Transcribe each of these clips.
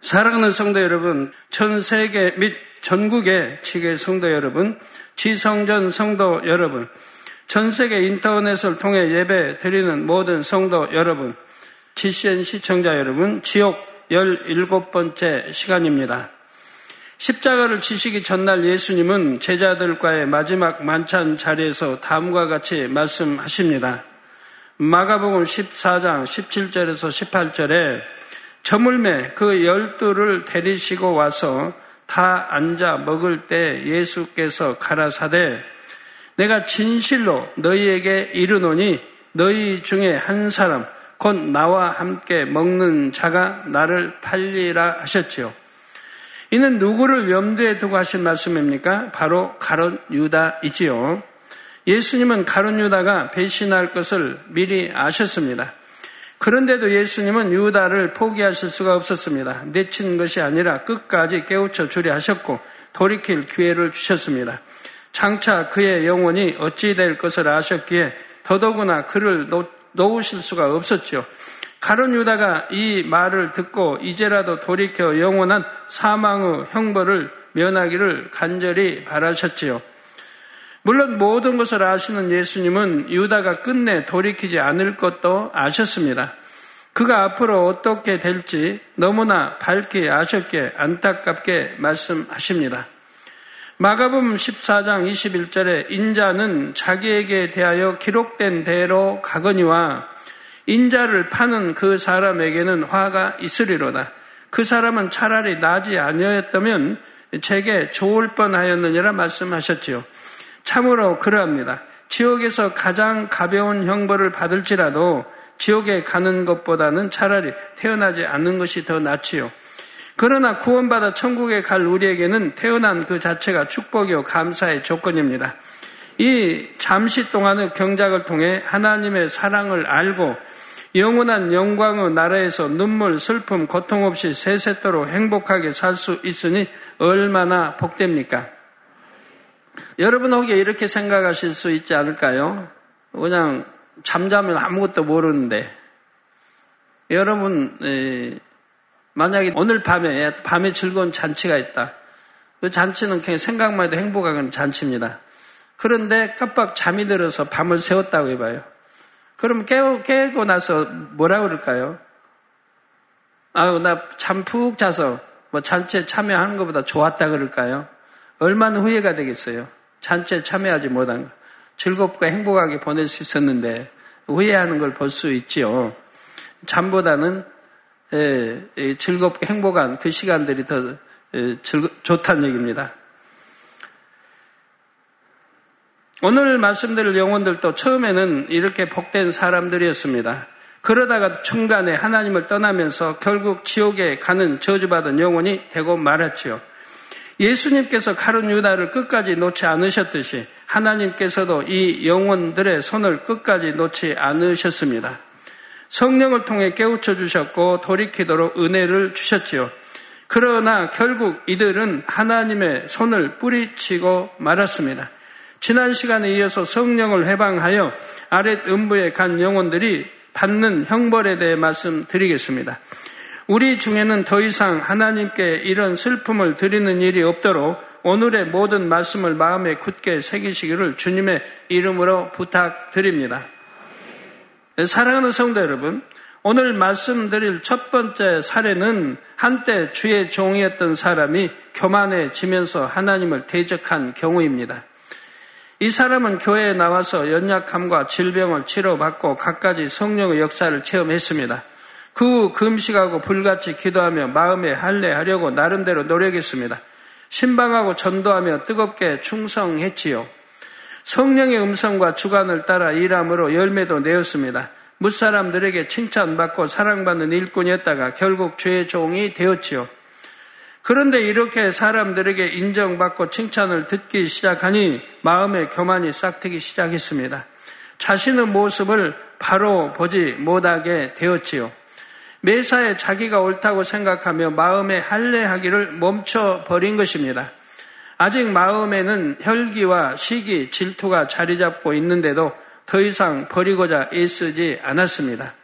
사랑하는 성도 여러분, 전 세계 및 전국의 지계 성도 여러분, 지성전 성도 여러분, 전 세계 인터넷을 통해 예배 드리는 모든 성도 여러분, GCN 시청자 여러분, 지옥 17번째 시간입니다. 십자가를 지시기 전날 예수님은 제자들과의 마지막 만찬 자리에서 다음과 같이 말씀하십니다. 마가복음 14장 17절에서 18절에 저물매 그 열두를 데리시고 와서 다 앉아 먹을 때 예수께서 가라사대 내가 진실로 너희에게 이르노니 너희 중에 한 사람 곧 나와 함께 먹는 자가 나를 팔리라 하셨지요. 이는 누구를 염두에 두고 하신 말씀입니까? 바로 가론 유다이지요. 예수님은 가론 유다가 배신할 것을 미리 아셨습니다. 그런데도 예수님은 유다를 포기하실 수가 없었습니다. 내친 것이 아니라 끝까지 깨우쳐 주려 하셨고 돌이킬 기회를 주셨습니다. 장차 그의 영혼이 어찌 될 것을 아셨기에 더더구나 그를 놓으실 수가 없었죠. 가론 유다가 이 말을 듣고 이제라도 돌이켜 영원한 사망의 형벌을 면하기를 간절히 바라셨지요. 물론 모든 것을 아시는 예수님은 유다가 끝내 돌이키지 않을 것도 아셨습니다. 그가 앞으로 어떻게 될지 너무나 밝게 아셨기에 안타깝게 말씀하십니다. 마가복음 14장 21절에 인자는 자기에게 대하여 기록된 대로 가거니와 인자를 파는 그 사람에게는 화가 있으리로다. 그 사람은 차라리 나지 아니었다면 제게 좋을 뻔하였느니라 말씀하셨지요. 참으로 그러합니다. 지옥에서 가장 가벼운 형벌을 받을지라도 지옥에 가는 것보다는 차라리 태어나지 않는 것이 더 낫지요. 그러나 구원받아 천국에 갈 우리에게는 태어난 그 자체가 축복이요 감사의 조건입니다. 이 잠시 동안의 경작을 통해 하나님의 사랑을 알고 영원한 영광의 나라에서 눈물, 슬픔, 고통 없이 세세토록 행복하게 살 수 있으니 얼마나 복됩니까? 여러분 혹에 이렇게 생각하실 수 있지 않을까요? 그냥 잠자면 아무것도 모르는데 여러분 만약에 오늘 밤에 밤에 즐거운 잔치가 있다. 그 잔치는 그냥 생각만 해도 행복한 잔치입니다. 그런데 깜빡 잠이 들어서 밤을 새웠다고 해봐요. 그럼 깨고, 깨고 나서 뭐라 그럴까요? 아유, 나잠 푹 자서 뭐 잔치에 참여하는 것보다 좋았다 그럴까요? 얼마나 후회가 되겠어요? 잔치에 참여하지 못한 거. 즐겁고 행복하게 보낼 수 있었는데 후회하는 걸 볼 수 있지요. 잠보다는 예, 즐겁고 행복한 그 시간들이 더 예, 좋다는 얘기입니다. 오늘 말씀드릴 영혼들도 처음에는 이렇게 복된 사람들이었습니다. 그러다가 중간에 하나님을 떠나면서 결국 지옥에 가는 저주받은 영혼이 되고 말았지요. 예수님께서 가룟 유다를 끝까지 놓지 않으셨듯이 하나님께서도 이 영혼들의 손을 끝까지 놓지 않으셨습니다. 성령을 통해 깨우쳐 주셨고 돌이키도록 은혜를 주셨지요. 그러나 결국 이들은 하나님의 손을 뿌리치고 말았습니다. 지난 시간에 이어서 성령을 해방하여 아랫 음부에 간 영혼들이 받는 형벌에 대해 말씀드리겠습니다. 우리 중에는 더 이상 하나님께 이런 슬픔을 드리는 일이 없도록 오늘의 모든 말씀을 마음에 굳게 새기시기를 주님의 이름으로 부탁드립니다. 사랑하는 성도 여러분, 오늘 말씀드릴 첫 번째 사례는 한때 주의 종이었던 사람이 교만해지면서 하나님을 대적한 경우입니다. 이 사람은 교회에 나와서 연약함과 질병을 치료받고 갖가지 성령의 역사를 체험했습니다. 그후 금식하고 불같이 기도하며 마음에 할례하려고 나름대로 노력했습니다. 신방하고 전도하며 뜨겁게 충성했지요. 성령의 음성과 주관을 따라 일함으로 열매도 내었습니다. 무사람들에게 칭찬받고 사랑받는 일꾼이었다가 결국 죄의 종이 되었지요. 그런데 이렇게 사람들에게 인정받고 칭찬을 듣기 시작하니 마음의 교만이 싹트기 시작했습니다. 자신의 모습을 바로 보지 못하게 되었지요. 매사에 자기가 옳다고 생각하며 마음에 할례하기를 멈춰 버린 것입니다. 아직 마음에는 혈기와 시기, 질투가 자리 잡고 있는데도 더 이상 버리고자 애쓰지 않았습니다.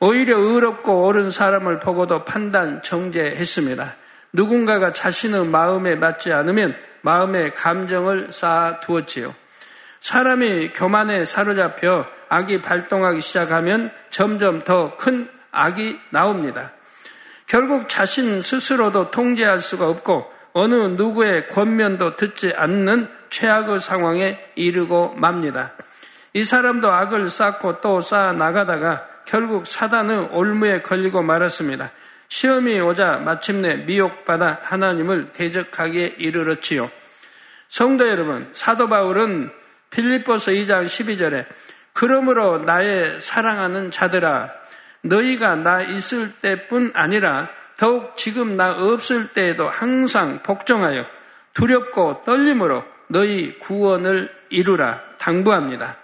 오히려 의롭고 옳은 사람을 보고도 판단 정죄했습니다. 누군가가 자신의 마음에 맞지 않으면 마음의 감정을 쌓아 두었지요. 사람이 교만에 사로잡혀 악이 발동하기 시작하면 점점 더 큰 악이 나옵니다. 결국 자신 스스로도 통제할 수가 없고 어느 누구의 권면도 듣지 않는 최악의 상황에 이르고 맙니다. 이 사람도 악을 쌓고 또 쌓아 나가다가 결국 사단의 올무에 걸리고 말았습니다. 시험이 오자 마침내 미혹받아 하나님을 대적하기에 이르렀지요. 성도 여러분, 사도 바울은 필리포스 2장 12절에 그러므로 나의 사랑하는 자들아 너희가 나 있을 때뿐 아니라 더욱 지금 나 없을 때에도 항상 복종하여 두렵고 떨림으로 너희 구원을 이루라 당부합니다.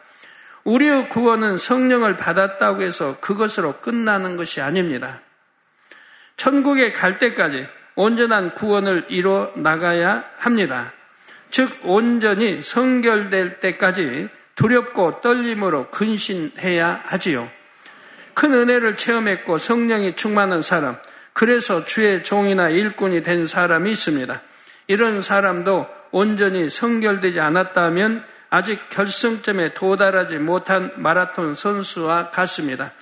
우리의 구원은 성령을 받았다고 해서 그것으로 끝나는 것이 아닙니다. 천국에 갈 때까지 온전한 구원을 이뤄 나가야 합니다. 즉, 온전히 성결될 때까지 두렵고 떨림으로 근신해야 하지요. 큰 은혜를 체험했고 성령이 충만한 사람, 그래서 주의 종이나 일꾼이 된 사람이 있습니다. 이런 사람도 온전히 성결되지 않았다면 아직 결승점에 도달하지 못한 마라톤 선수와 같습니다.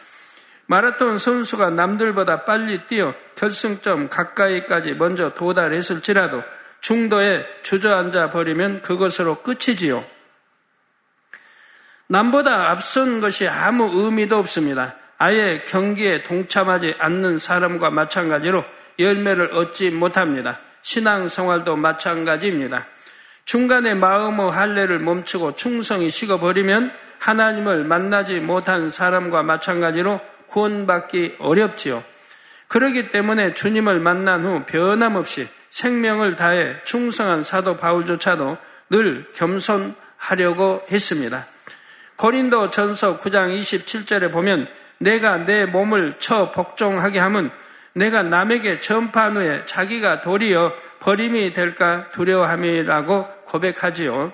마라톤 선수가 남들보다 빨리 뛰어 결승점 가까이까지 먼저 도달했을지라도 중도에 주저앉아 버리면 그것으로 끝이지요. 남보다 앞선 것이 아무 의미도 없습니다. 아예 경기에 동참하지 않는 사람과 마찬가지로 열매를 얻지 못합니다. 신앙 생활도 마찬가지입니다. 중간에 마음의 할례를 멈추고 충성이 식어버리면 하나님을 만나지 못한 사람과 마찬가지로 구원받기 어렵지요. 그러기 때문에 주님을 만난 후 변함없이 생명을 다해 충성한 사도 바울조차도 늘 겸손하려고 했습니다. 고린도 전서 9장 27절에 보면 내가 내 몸을 쳐 복종하게 하면 내가 남에게 전파한 후에 자기가 도리어 버림이 될까 두려워함이라고 고백하지요.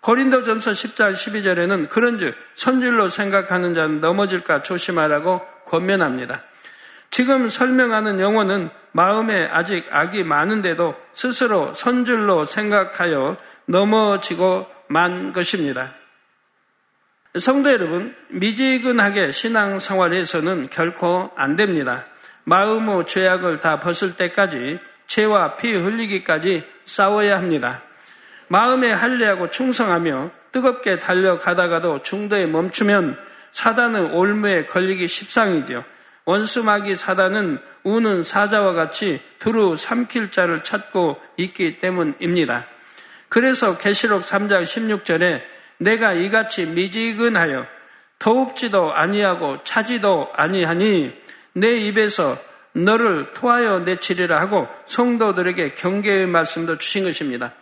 고린도전서 10장 12절에는 그런즉 선줄로 생각하는 자는 넘어질까 조심하라고 권면합니다. 지금 설명하는 영혼은 마음에 아직 악이 많은데도 스스로 선줄로 생각하여 넘어지고 만 것입니다. 성도 여러분, 미지근하게 신앙 생활에서는 결코 안 됩니다. 마음의 죄악을 다 벗을 때까지 죄와 피 흘리기까지 싸워야 합니다. 마음에 할례하고 충성하며 뜨겁게 달려가다가도 중도에 멈추면 사단의 올무에 걸리기 십상이디요. 원수마귀 사단은 우는 사자와 같이 두루 삼킬 자를 찾고 있기 때문입니다. 그래서 계시록 3장 16절에 내가 이같이 미지근하여 더웁지도 아니하고 차지도 아니하니 내 입에서 너를 토하여 내치리라 하고 성도들에게 경계의 말씀도 주신 것입니다.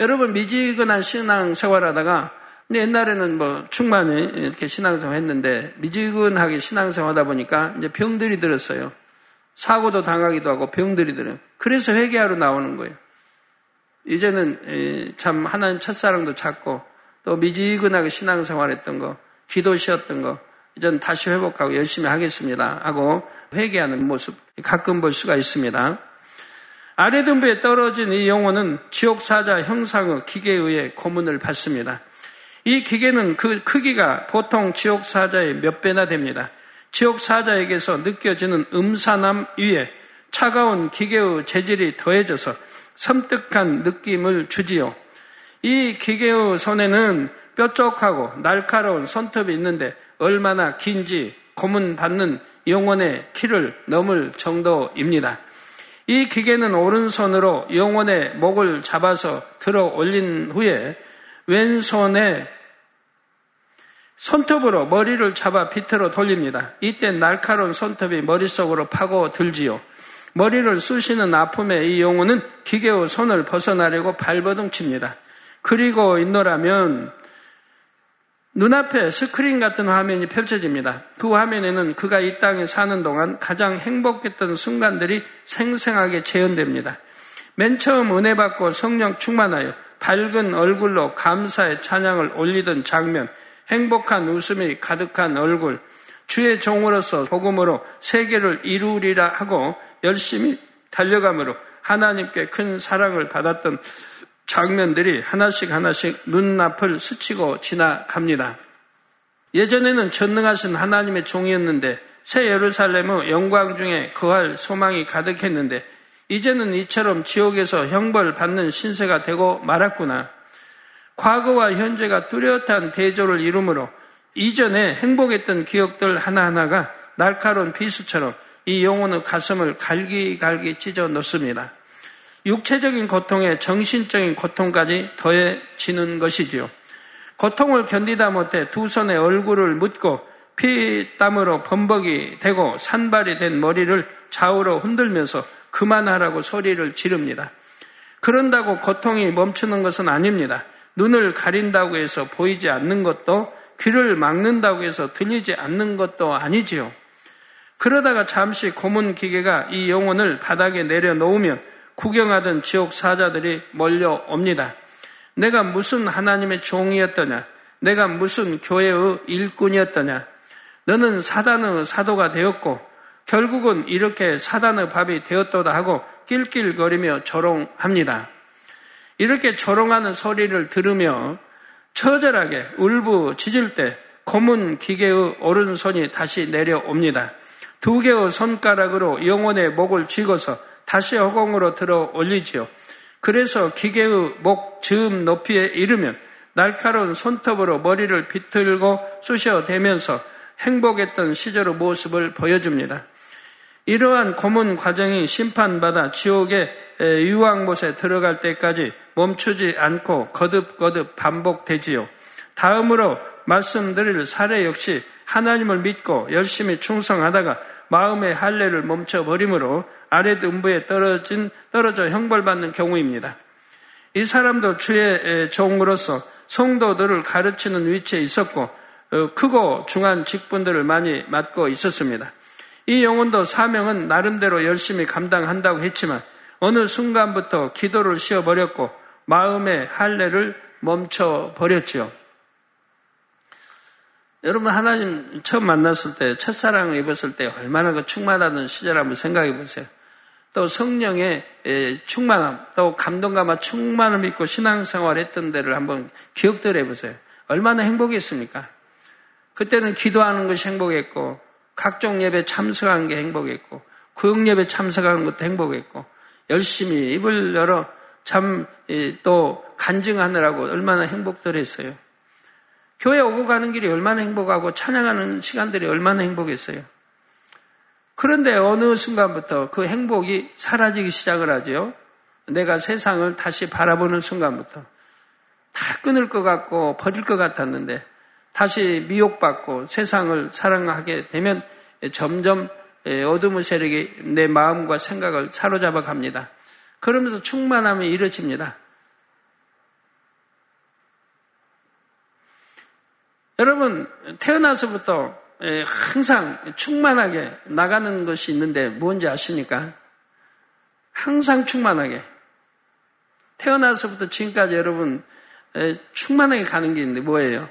여러분 미지근한 신앙 생활하다가 옛날에는 뭐 충만히 이렇게 신앙생활 했는데 미지근하게 신앙생활하다 보니까 이제 병들이 들었어요. 사고도 당하기도 하고 병들이 들어요. 그래서 회개하러 나오는 거예요. 이제는 참 하나님 첫사랑도 찾고 또 미지근하게 신앙생활했던 거, 기도 쉬었던 거, 이젠 다시 회복하고 열심히 하겠습니다. 하고 회개하는 모습 가끔 볼 수가 있습니다. 아래 등부에 떨어진 이 영혼은 지옥사자 형상의 기계에 의해 고문을 받습니다. 이 기계는 그 크기가 보통 지옥사자의 몇 배나 됩니다. 지옥사자에게서 느껴지는 음산함 위에 차가운 기계의 재질이 더해져서 섬뜩한 느낌을 주지요. 이 기계의 손에는 뾰족하고 날카로운 손톱이 있는데 얼마나 긴지 고문받는 영혼의 키를 넘을 정도입니다. 이 기계는 오른손으로 영혼의 목을 잡아서 들어 올린 후에 왼손에 손톱으로 머리를 잡아 비틀어 돌립니다. 이때 날카로운 손톱이 머릿속으로 파고 들지요. 머리를 쑤시는 아픔에 이 영혼은 기계의 손을 벗어나려고 발버둥 칩니다. 그리고 있노라면 눈앞에 스크린 같은 화면이 펼쳐집니다. 그 화면에는 그가 이 땅에 사는 동안 가장 행복했던 순간들이 생생하게 재현됩니다. 맨 처음 은혜 받고 성령 충만하여 밝은 얼굴로 감사의 찬양을 올리던 장면, 행복한 웃음이 가득한 얼굴, 주의 종으로서 복음으로 세계를 이루리라 하고 열심히 달려감으로 하나님께 큰 사랑을 받았던 장면들이 하나씩 하나씩 눈앞을 스치고 지나갑니다. 예전에는 전능하신 하나님의 종이었는데 새 예루살렘의 영광 중에 거할 소망이 가득했는데 이제는 이처럼 지옥에서 형벌 받는 신세가 되고 말았구나. 과거와 현재가 뚜렷한 대조를 이루므로 이전에 행복했던 기억들 하나하나가 날카로운 비수처럼 이 영혼의 가슴을 갈기갈기 찢어 놓습니다. 육체적인 고통에 정신적인 고통까지 더해지는 것이지요. 고통을 견디다 못해 두 손에 얼굴을 묻고 피땀으로 범벅이 되고 산발이 된 머리를 좌우로 흔들면서 그만하라고 소리를 지릅니다. 그런다고 고통이 멈추는 것은 아닙니다. 눈을 가린다고 해서 보이지 않는 것도 귀를 막는다고 해서 들리지 않는 것도 아니지요. 그러다가 잠시 고문 기계가 이 영혼을 바닥에 내려놓으면 구경하던 지옥 사자들이 몰려옵니다. 내가 무슨 하나님의 종이었더냐? 내가 무슨 교회의 일꾼이었더냐? 너는 사단의 사도가 되었고 결국은 이렇게 사단의 밥이 되었도다 하고 낄낄거리며 조롱합니다. 이렇게 조롱하는 소리를 들으며 처절하게 울부짖을 때 고문 기계의 오른손이 다시 내려옵니다. 두 개의 손가락으로 영혼의 목을 쥐고서 다시 허공으로 들어 올리지요. 그래서 기계의 목 즈음 높이에 이르면 날카로운 손톱으로 머리를 비틀고 쑤셔대면서 행복했던 시절의 모습을 보여줍니다. 이러한 고문 과정이 심판받아 지옥의 유황못에 들어갈 때까지 멈추지 않고 거듭거듭 반복되지요. 다음으로 말씀드릴 사례 역시 하나님을 믿고 열심히 충성하다가 마음의 할례를 멈춰버림으로 아랫 음부에 떨어진, 떨어져 형벌받는 경우입니다. 이 사람도 주의 종으로서 성도들을 가르치는 위치에 있었고 어, 크고 중한 직분들을 많이 맡고 있었습니다. 이 영혼도 사명은 나름대로 열심히 감당한다고 했지만 어느 순간부터 기도를 쉬어버렸고 마음의 할례를 멈춰버렸지요. 여러분 하나님 처음 만났을 때 첫사랑을 입었을 때 얼마나 그 충만하던 시절 한번 생각해 보세요. 또 성령의 충만함, 또 감동감과 충만을 믿고 신앙생활 했던 데를 한번 기억들 해보세요. 얼마나 행복했습니까? 그때는 기도하는 것이 행복했고, 각종 예배 참석하는 게 행복했고, 구역 예배 참석하는 것도 행복했고, 열심히 입을 열어 참 또 간증하느라고 얼마나 행복들 했어요. 교회 오고 가는 길이 얼마나 행복하고 찬양하는 시간들이 얼마나 행복했어요. 그런데 어느 순간부터 그 행복이 사라지기 시작을 하죠. 내가 세상을 다시 바라보는 순간부터 다 끊을 것 같고 버릴 것 같았는데 다시 미혹받고 세상을 사랑하게 되면 점점 어둠의 세력이 내 마음과 생각을 사로잡아 갑니다. 그러면서 충만함이 이루어집니다. 여러분, 태어나서부터 항상 충만하게 나가는 것이 있는데 뭔지 아십니까? 항상 충만하게. 태어나서부터 지금까지 여러분 충만하게 가는 게 있는데 뭐예요?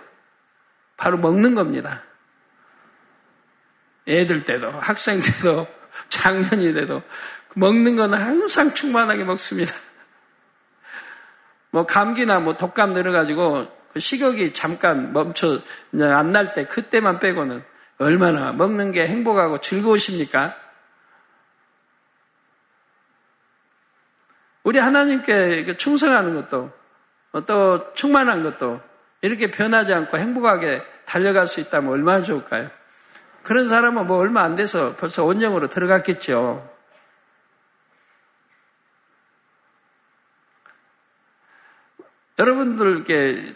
바로 먹는 겁니다. 애들 때도, 학생 때도, 장년이 돼도 먹는 거는 항상 충만하게 먹습니다. 뭐 감기나 뭐 독감 늘어가지고 그 식욕이 잠깐 멈춰 안 날 때 그때만 빼고는 얼마나 먹는 게 행복하고 즐거우십니까? 우리 하나님께 충성하는 것도 또 충만한 것도 이렇게 변하지 않고 행복하게 달려갈 수 있다면 얼마나 좋을까요? 그런 사람은 뭐 얼마 안 돼서 벌써 원정으로 들어갔겠죠. 여러분들께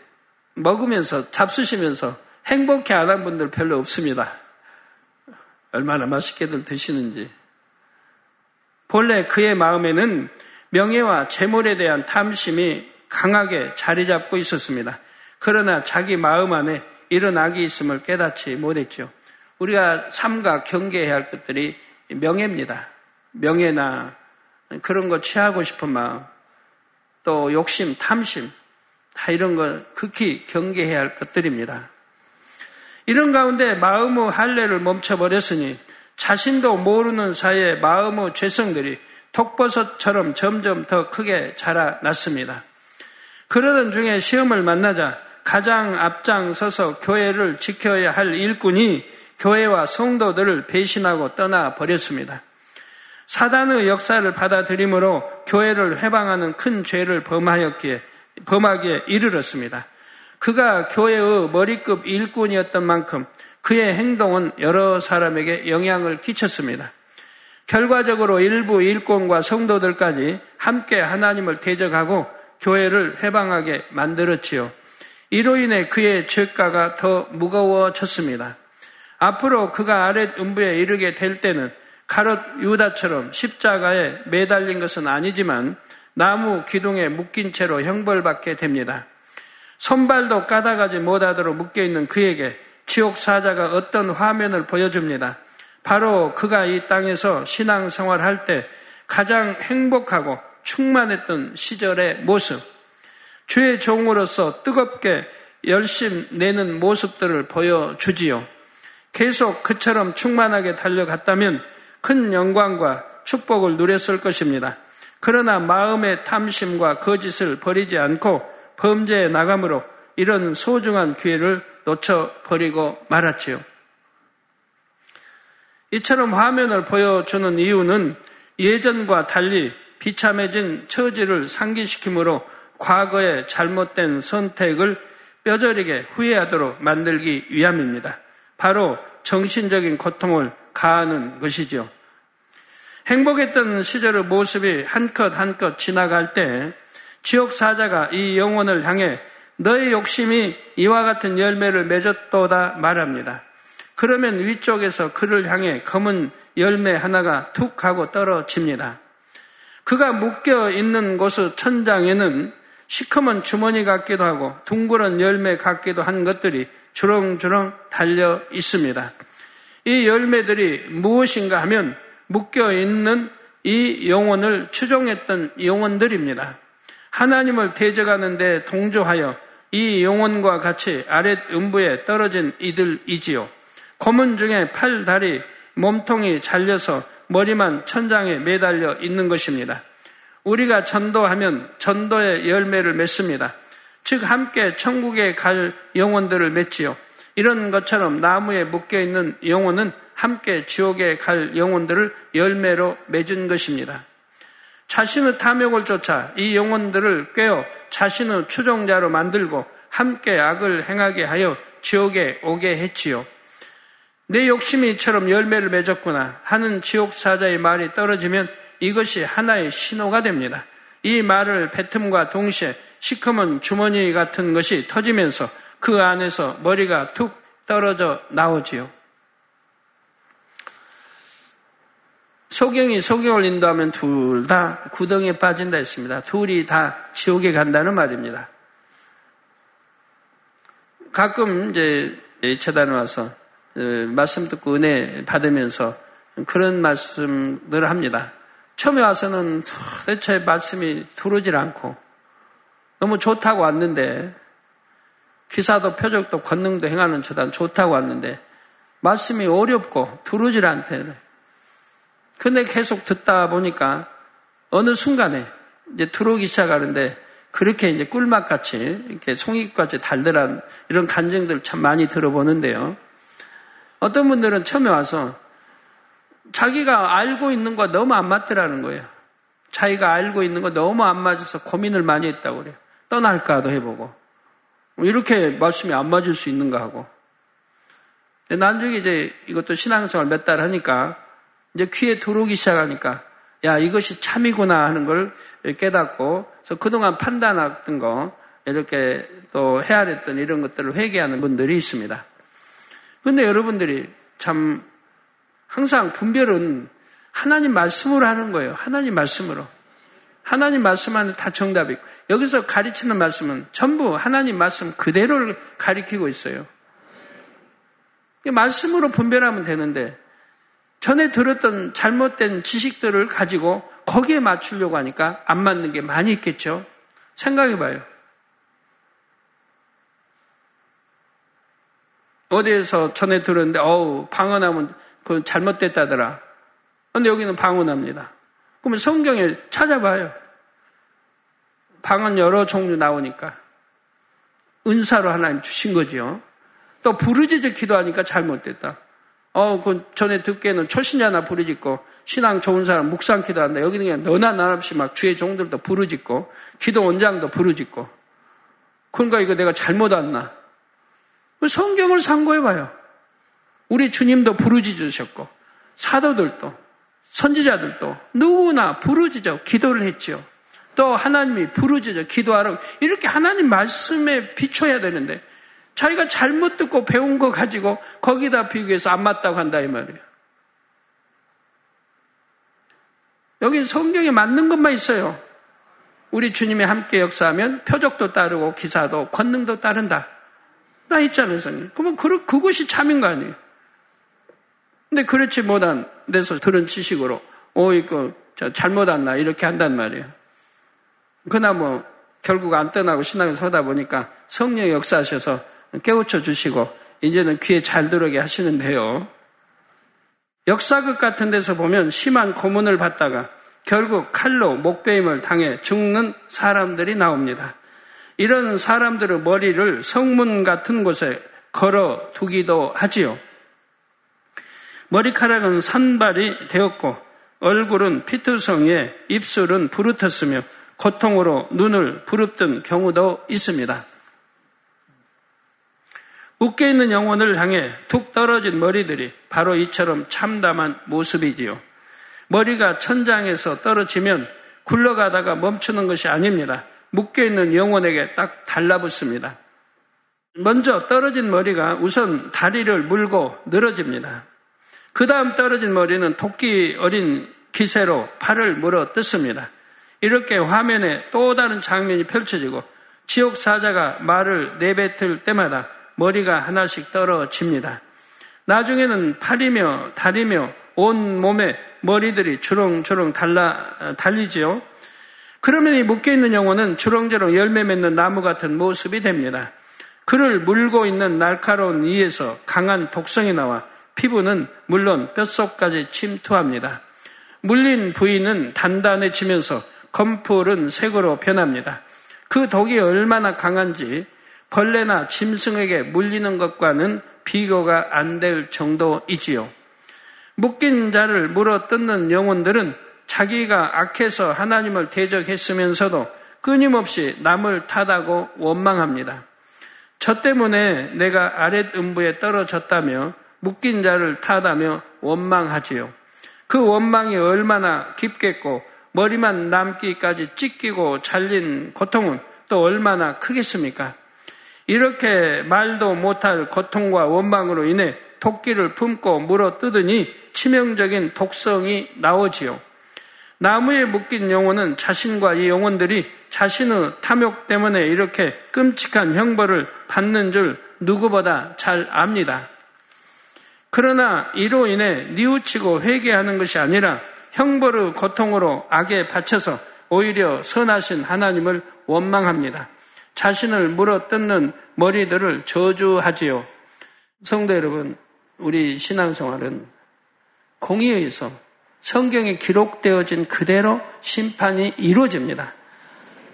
먹으면서 잡수시면서 행복해 안 한 분들 별로 없습니다. 얼마나 맛있게들 드시는지. 본래 그의 마음에는 명예와 재물에 대한 탐심이 강하게 자리 잡고 있었습니다. 그러나 자기 마음 안에 이런 악이 있음을 깨닫지 못했죠. 우리가 삼가 경계해야 할 것들이 명예입니다. 명예나 그런 거 취하고 싶은 마음, 또 욕심, 탐심, 다 이런 거 극히 경계해야 할 것들입니다. 이런 가운데 마음의 할례를 멈춰버렸으니 자신도 모르는 사이에 마음의 죄성들이 독버섯처럼 점점 더 크게 자라났습니다. 그러던 중에 시험을 만나자 가장 앞장서서 교회를 지켜야 할 일꾼이 교회와 성도들을 배신하고 떠나 버렸습니다. 사단의 역사를 받아들이므로 교회를 해방하는 큰 죄를 범하였기에 범하기에 이르렀습니다. 그가 교회의 머리급 일꾼이었던 만큼 그의 행동은 여러 사람에게 영향을 끼쳤습니다. 결과적으로 일부 일꾼과 성도들까지 함께 하나님을 대적하고 교회를 해방하게 만들었지요. 이로 인해 그의 죄가가 더 무거워졌습니다. 앞으로 그가 아랫 음부에 이르게 될 때는 가롯 유다처럼 십자가에 매달린 것은 아니지만 나무 기둥에 묶인 채로 형벌받게 됩니다. 손발도 까다가지 못하도록 묶여있는 그에게 지옥 사자가 어떤 화면을 보여줍니다. 바로 그가 이 땅에서 신앙 생활 할 때 가장 행복하고 충만했던 시절의 모습, 주의 종으로서 뜨겁게 열심 내는 모습들을 보여주지요. 계속 그처럼 충만하게 달려갔다면 큰 영광과 축복을 누렸을 것입니다. 그러나 마음의 탐심과 거짓을 버리지 않고 범죄에 나감으로 이런 소중한 기회를 놓쳐버리고 말았지요. 이처럼 화면을 보여주는 이유는 예전과 달리 비참해진 처지를 상기시키므로 과거의 잘못된 선택을 뼈저리게 후회하도록 만들기 위함입니다. 바로 정신적인 고통을 가하는 것이죠. 행복했던 시절의 모습이 한컷 한컷 지나갈 때 지옥 사자가 이 영혼을 향해 너의 욕심이 이와 같은 열매를 맺었도다 말합니다. 그러면 위쪽에서 그를 향해 검은 열매 하나가 툭 하고 떨어집니다. 그가 묶여 있는 곳의 천장에는 시커먼 주머니 같기도 하고 둥그런 열매 같기도 한 것들이 주렁주렁 달려 있습니다. 이 열매들이 무엇인가 하면 묶여 있는 이 영혼을 추종했던 영혼들입니다. 하나님을 대적하는데 동조하여 이 영혼과 같이 아랫 음부에 떨어진 이들이지요. 고문 중에 팔, 다리, 몸통이 잘려서 머리만 천장에 매달려 있는 것입니다. 우리가 전도하면 전도의 열매를 맺습니다. 즉 함께 천국에 갈 영혼들을 맺지요. 이런 것처럼 나무에 묶여 있는 영혼은 함께 지옥에 갈 영혼들을 열매로 맺은 것입니다. 자신의 탐욕을 쫓아 이 영혼들을 꿰어 자신의 추종자로 만들고 함께 악을 행하게 하여 지옥에 오게 했지요. 내 욕심이 이처럼 열매를 맺었구나 하는 지옥 사자의 말이 떨어지면 이것이 하나의 신호가 됩니다. 이 말을 뱉음과 동시에 시커먼 주머니 같은 것이 터지면서 그 안에서 머리가 툭 떨어져 나오지요. 소경이 소경을 인도하면 둘 다 구덩이에 빠진다 했습니다. 둘이 다 지옥에 간다는 말입니다. 가끔 이제 체단에 와서 어, 말씀 듣고 은혜 받으면서 그런 말씀들을 합니다. 처음에 와서는 도대체 말씀이 들어오질 않고 너무 좋다고 왔는데 기사도 표적도 권능도 행하는 저단 좋다고 왔는데 말씀이 어렵고 들어오질 않대. 근데 계속 듣다 보니까 어느 순간에 이제 들어오기 시작하는데 그렇게 이제 꿀맛같이 이렇게 송이같이 달달한 이런 간증들 참 많이 들어보는데요. 어떤 분들은 처음에 와서 자기가 알고 있는 거 너무 안 맞더라는 거예요. 자기가 알고 있는 거 너무 안 맞아서 고민을 많이 했다고 그래요. 떠날까도 해보고. 이렇게 말씀이 안 맞을 수 있는가 하고. 나중에 이제 이것도 신앙생활 몇 달 하니까 이제 귀에 들어오기 시작하니까 야, 이것이 참이구나 하는 걸 깨닫고 그래서 그동안 판단했던 거 이렇게 또 헤아렸던 이런 것들을 회개하는 분들이 있습니다. 근데 여러분들이 참 항상 분별은 하나님 말씀으로 하는 거예요. 하나님 말씀으로. 하나님 말씀 안에 다 정답이 있고 여기서 가르치는 말씀은 전부 하나님 말씀 그대로를 가리키고 있어요. 말씀으로 분별하면 되는데 전에 들었던 잘못된 지식들을 가지고 거기에 맞추려고 하니까 안 맞는 게 많이 있겠죠. 생각해 봐요. 어디에서 전에 들었는데, 어우, 방언하면 그 잘못됐다더라. 근데 여기는 방언합니다. 그러면 성경에 찾아봐요. 방언 여러 종류 나오니까. 은사로 하나님 주신 거죠. 또 부르짖어 기도하니까 잘못됐다. 어, 그 전에 듣기에는 초신자나 부르짖고 신앙 좋은 사람 묵상 기도 한다. 여기는 그냥 너나 나 없이 막 주의 종들도 부르짖고 기도 원장도 부르짖고 그러니까 이거 내가 잘못 왔나? 성경을 상고해봐요. 우리 주님도 부르짖으셨고 사도들도 선지자들도 누구나 부르짖어 기도를 했죠. 또 하나님이 부르짖어 기도하라고 이렇게 하나님 말씀에 비춰야 되는데 자기가 잘못 듣고 배운 거 가지고 거기다 비교해서 안 맞다고 한다 이 말이에요. 여기 성경에 맞는 것만 있어요. 우리 주님이 함께 역사하면 표적도 따르고 기사도 권능도 따른다. 나 있잖아요, 성님. 그러면 그, 그것이 참인 거 아니에요. 근데 그렇지 못한 데서 들은 지식으로, 오, 이거, 저 잘못 왔나, 이렇게 한단 말이에요. 그나 뭐, 결국 안 떠나고 신앙을 서다 보니까 성령이 역사하셔서 깨우쳐 주시고, 이제는 귀에 잘 들어게 하시는데요. 역사극 같은 데서 보면 심한 고문을 받다가 결국 칼로 목베임을 당해 죽는 사람들이 나옵니다. 이런 사람들의 머리를 성문 같은 곳에 걸어 두기도 하지요. 머리카락은 산발이 되었고 얼굴은 피투성에 입술은 부르텄으며 고통으로 눈을 부릅뜬 경우도 있습니다. 묶여있는 영혼을 향해 툭 떨어진 머리들이 바로 이처럼 참담한 모습이지요. 머리가 천장에서 떨어지면 굴러가다가 멈추는 것이 아닙니다. 묶여 있는 영혼에게 딱 달라붙습니다. 먼저 떨어진 머리가 우선 다리를 물고 늘어집니다. 그 다음 떨어진 머리는 토끼 어린 기세로 팔을 물어 뜯습니다. 이렇게 화면에 또 다른 장면이 펼쳐지고 지옥 사자가 말을 내뱉을 때마다 머리가 하나씩 떨어집니다. 나중에는 팔이며 다리며 온 몸에 머리들이 주렁주렁 달라, 달리지요. 그러면 이 묶여있는 영혼은 주렁주렁 열매 맺는 나무 같은 모습이 됩니다. 그를 물고 있는 날카로운 이에서 강한 독성이 나와 피부는 물론 뼛속까지 침투합니다. 물린 부위는 단단해지면서 검푸른 색으로 변합니다. 그 독이 얼마나 강한지 벌레나 짐승에게 물리는 것과는 비교가 안 될 정도이지요. 묶인 자를 물어 뜯는 영혼들은 자기가 악해서 하나님을 대적했으면서도 끊임없이 남을 탓하고 원망합니다. 저 때문에 내가 아랫 음부에 떨어졌다며 묶인 자를 탓하며 원망하지요. 그 원망이 얼마나 깊겠고 머리만 남기까지 찢기고 잘린 고통은 또 얼마나 크겠습니까? 이렇게 말도 못할 고통과 원망으로 인해 토끼를 품고 물어 뜯으니 치명적인 독성이 나오지요. 나무에 묶인 영혼은 자신과 이 영혼들이 자신의 탐욕 때문에 이렇게 끔찍한 형벌을 받는 줄 누구보다 잘 압니다. 그러나 이로 인해 뉘우치고 회개하는 것이 아니라 형벌의 고통으로 악에 바쳐서 오히려 선하신 하나님을 원망합니다. 자신을 물어 뜯는 머리들을 저주하지요. 성도 여러분, 우리 신앙생활은 공의에서 성경에 기록되어진 그대로 심판이 이루어집니다.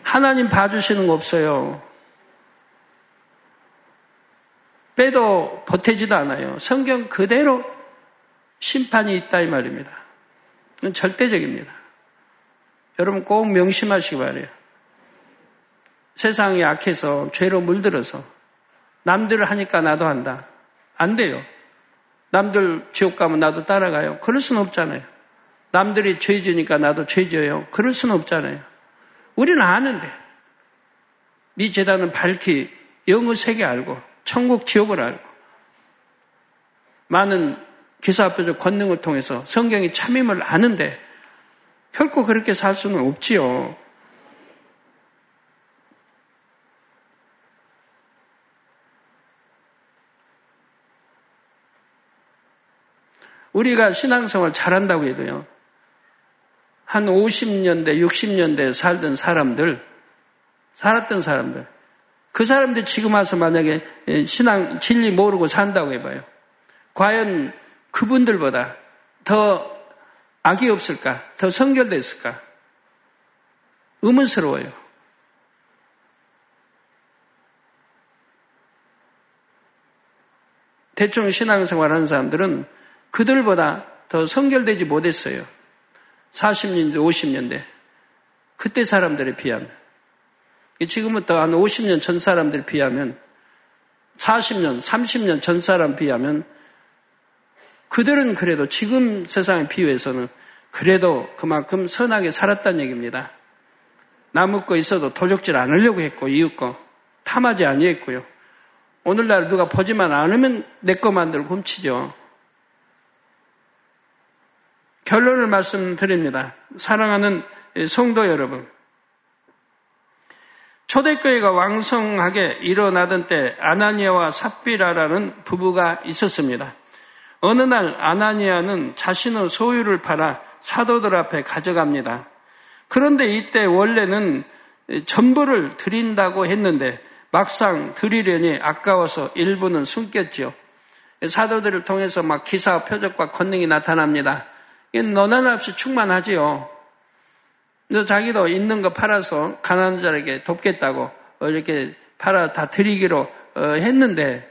하나님 봐주시는 거 없어요. 빼도 보태지도 않아요. 성경 그대로 심판이 있다 이 말입니다. 절대적입니다. 여러분 꼭 명심하시기 바래요. 세상이 약해서 죄로 물들어서 남들을 하니까 나도 한다. 안 돼요. 남들 지옥 가면 나도 따라가요. 그럴 수는 없잖아요. 남들이 죄 지니까 나도 죄 지어요. 그럴 수는 없잖아요. 우리는 아는데. 네 재단은 밝히 영의 세계 알고 천국 지옥을 알고 많은 기사표적 권능을 통해서 성경이 참임을 아는데 결코 그렇게 살 수는 없지요. 우리가 신앙생활 잘한다고 해도요. 한 50년대, 60년대 살던 사람들, 살았던 사람들, 그 사람들 지금 와서 만약에 신앙 진리 모르고 산다고 해봐요. 과연 그분들보다 더 악이 없을까? 더 성결됐을까? 의문스러워요. 대충 신앙생활 하는 사람들은 그들보다 더 성결되지 못했어요. 40년대, 50년대. 그때 사람들에 비하면. 지금부터 한 50년 전 사람들에 비하면 40년, 30년 전 사람 비하면 그들은 그래도 지금 세상에 비유해서는 그래도 그만큼 선하게 살았다는 얘기입니다. 남의 거 있어도 도적질 않으려고 했고 이웃 거 탐하지 아니했고요. 오늘날 누가 보지만 않으면 내 거 만들고 훔치죠. 결론을 말씀드립니다. 사랑하는 성도 여러분. 초대교회가 왕성하게 일어나던 때 아나니아와 삽비라라는 부부가 있었습니다. 어느 날 아나니아는 자신의 소유를 팔아 사도들 앞에 가져갑니다. 그런데 이때 원래는 전부를 드린다고 했는데 막상 드리려니 아까워서 일부는 숨겼지요. 사도들을 통해서 막 기사, 표적과 권능이 나타납니다. 너나 없이 충만하지요. 그래서 자기도 있는 거 팔아서 가난한 자에게 돕겠다고 이렇게 팔아 다 드리기로 어, 했는데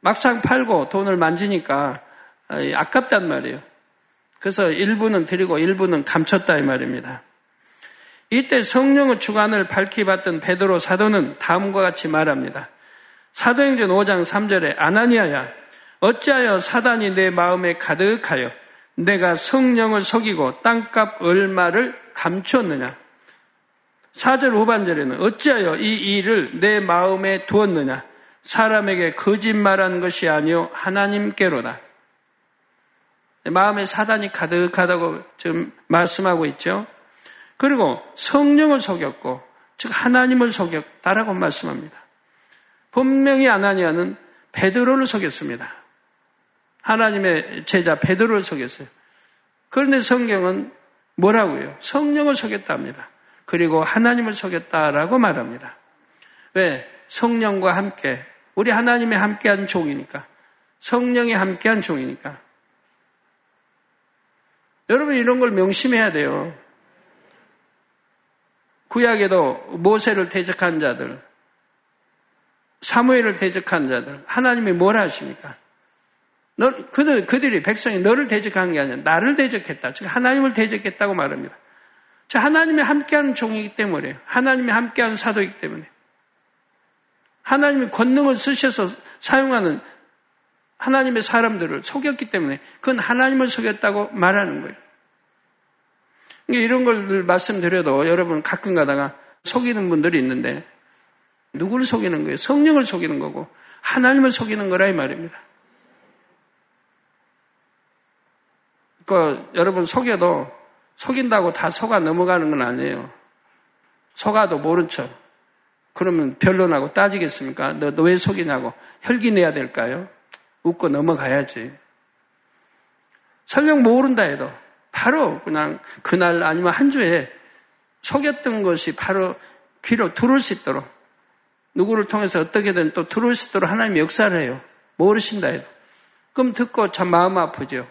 막상 팔고 돈을 만지니까 어, 아깝단 말이에요. 그래서 일부는 드리고 일부는 감췄다 이 말입니다. 이때 성령의 주관을 밝히 받던 베드로 사도는 다음과 같이 말합니다. 사도행전 5장 3절에 아나니아야 어찌하여 사단이 내 마음에 가득하여 내가 성령을 속이고 땅값 얼마를 감추었느냐? 4절 후반절에는 어찌하여 이 일을 내 마음에 두었느냐? 사람에게 거짓말한 것이 아니요 하나님께로다. 마음에 사단이 가득하다고 지금 말씀하고 있죠. 그리고 성령을 속였고 즉 하나님을 속였다라고 말씀합니다. 분명히 아나니아는 베드로를 속였습니다. 하나님의 제자 베드로를 속였어요. 그런데 성경은 뭐라고요? 성령을 속였답니다. 그리고 하나님을 속였다라고 말합니다. 왜? 성령과 함께 우리 하나님의 함께한 종이니까 성령이 함께한 종이니까 여러분 이런 걸 명심해야 돼요. 구약에도 모세를 대적한 자들, 사무엘을 대적한 자들, 하나님이 뭘 하십니까? 너, 그들, 그들이 백성이 너를 대적한 게 아니라 나를 대적했다. 즉 하나님을 대적했다고 말합니다. 자, 하나님이 함께하는 종이기 때문에 하나님이 함께하는 사도이기 때문에 하나님이 권능을 쓰셔서 사용하는 하나님의 사람들을 속였기 때문에 그건 하나님을 속였다고 말하는 거예요. 그러니까 이런 걸 말씀드려도 여러분 가끔 가다가 속이는 분들이 있는데 누구를 속이는 거예요? 성령을 속이는 거고 하나님을 속이는 거라 이 말입니다. 그 여러분 속여도 속인다고 다 속아 넘어가는 건 아니에요. 속아도 모른 척. 그러면 변론하고 따지겠습니까? 너 왜 속이냐고 혈기 내야 될까요? 웃고 넘어가야지. 설령 모른다 해도 바로 그냥 그날 아니면 한 주에 속였던 것이 바로 귀로 들어올 수 있도록 누구를 통해서 어떻게든 또 들어올 수 있도록 하나님 역사를 해요. 모르신다 해도. 그럼 듣고 참 마음 아프죠.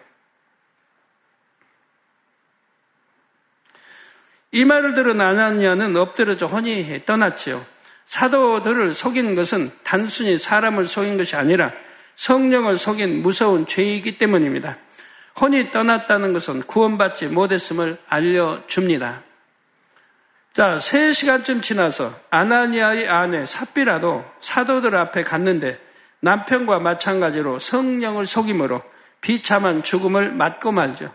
이 말을 들은 아나니아는 엎드려져 혼이 떠났지요. 사도들을 속인 것은 단순히 사람을 속인 것이 아니라 성령을 속인 무서운 죄이기 때문입니다. 혼이 떠났다는 것은 구원받지 못했음을 알려줍니다. 자, 3시간쯤 지나서 아나니아의 아내 삽비라도 사도들 앞에 갔는데 남편과 마찬가지로 성령을 속임으로 비참한 죽음을 맞고 말죠.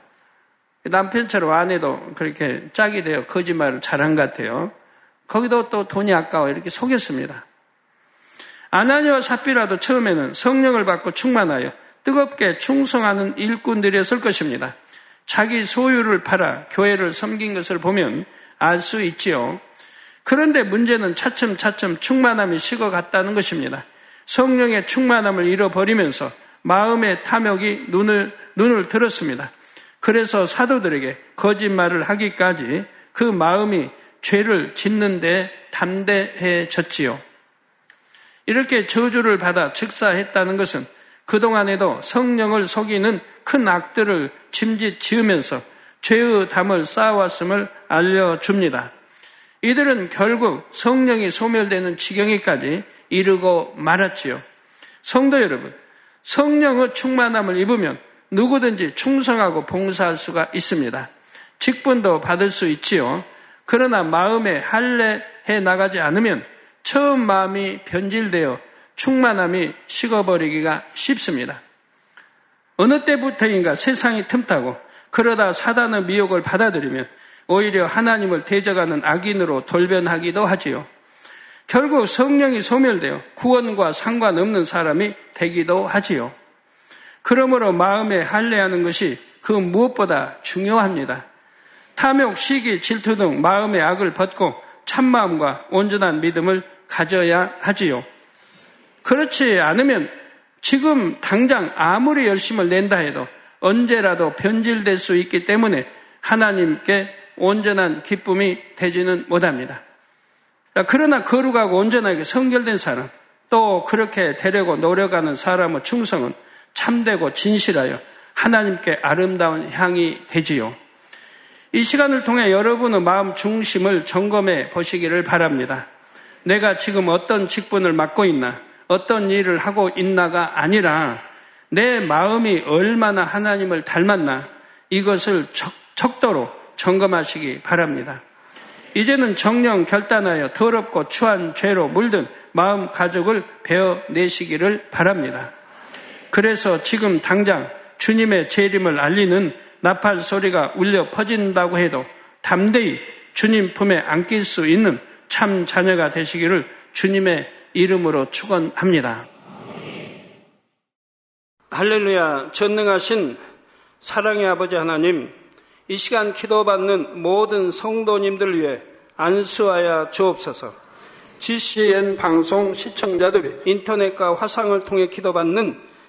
남편처럼 아내도 그렇게 짝이 되어 거짓말을 잘한 것 같아요. 거기도 또 돈이 아까워 이렇게 속였습니다. 아나니와 삽비라도 처음에는 성령을 받고 충만하여 뜨겁게 충성하는 일꾼들이었을 것입니다. 자기 소유를 팔아 교회를 섬긴 것을 보면 알 수 있지요. 그런데 문제는 차츰차츰 충만함이 식어갔다는 것입니다. 성령의 충만함을 잃어버리면서 마음의 탐욕이 눈을, 눈을 들었습니다. 그래서 사도들에게 거짓말을 하기까지 그 마음이 죄를 짓는데 담대해졌지요. 이렇게 저주를 받아 즉사했다는 것은 그동안에도 성령을 속이는 큰 악들을 짐짓 지으면서 죄의 담을 쌓아왔음을 알려줍니다. 이들은 결국 성령이 소멸되는 지경에까지 이르고 말았지요. 성도 여러분, 성령의 충만함을 입으면 누구든지 충성하고 봉사할 수가 있습니다. 직분도 받을 수 있지요. 그러나 마음에 할례해 나가지 않으면 처음 마음이 변질되어 충만함이 식어버리기가 쉽습니다. 어느 때부터인가 세상이 틈타고 그러다 사단의 미혹을 받아들이면 오히려 하나님을 대적하는 악인으로 돌변하기도 하지요. 결국 성령이 소멸되어 구원과 상관없는 사람이 되기도 하지요. 그러므로 마음에 할례하는 것이 그 무엇보다 중요합니다. 탐욕, 시기, 질투 등 마음의 악을 벗고 참마음과 온전한 믿음을 가져야 하지요. 그렇지 않으면 지금 당장 아무리 열심을 낸다 해도 언제라도 변질될 수 있기 때문에 하나님께 온전한 기쁨이 되지는 못합니다. 그러나 거룩하고 온전하게 성결된 사람, 또 그렇게 되려고 노력하는 사람의 충성은 참되고 진실하여 하나님께 아름다운 향이 되지요. 이 시간을 통해 여러분의 마음 중심을 점검해 보시기를 바랍니다. 내가 지금 어떤 직분을 맡고 있나, 어떤 일을 하고 있나가 아니라 내 마음이 얼마나 하나님을 닮았나 이것을 적, 도로 점검하시기 바랍니다. 이제는 정령 결단하여 더럽고 추한 죄로 물든 마음 가족을 베어내시기를 바랍니다. 그래서 지금 당장 주님의 재림을 알리는 나팔 소리가 울려 퍼진다고 해도 담대히 주님 품에 안길 수 있는 참 자녀가 되시기를 주님의 이름으로 축원합니다. 할렐루야 전능하신 사랑의 아버지 하나님 이 시간 기도받는 모든 성도님들 위해 안수하여 주옵소서. GCN 방송 시청자들 인터넷과 화상을 통해 기도받는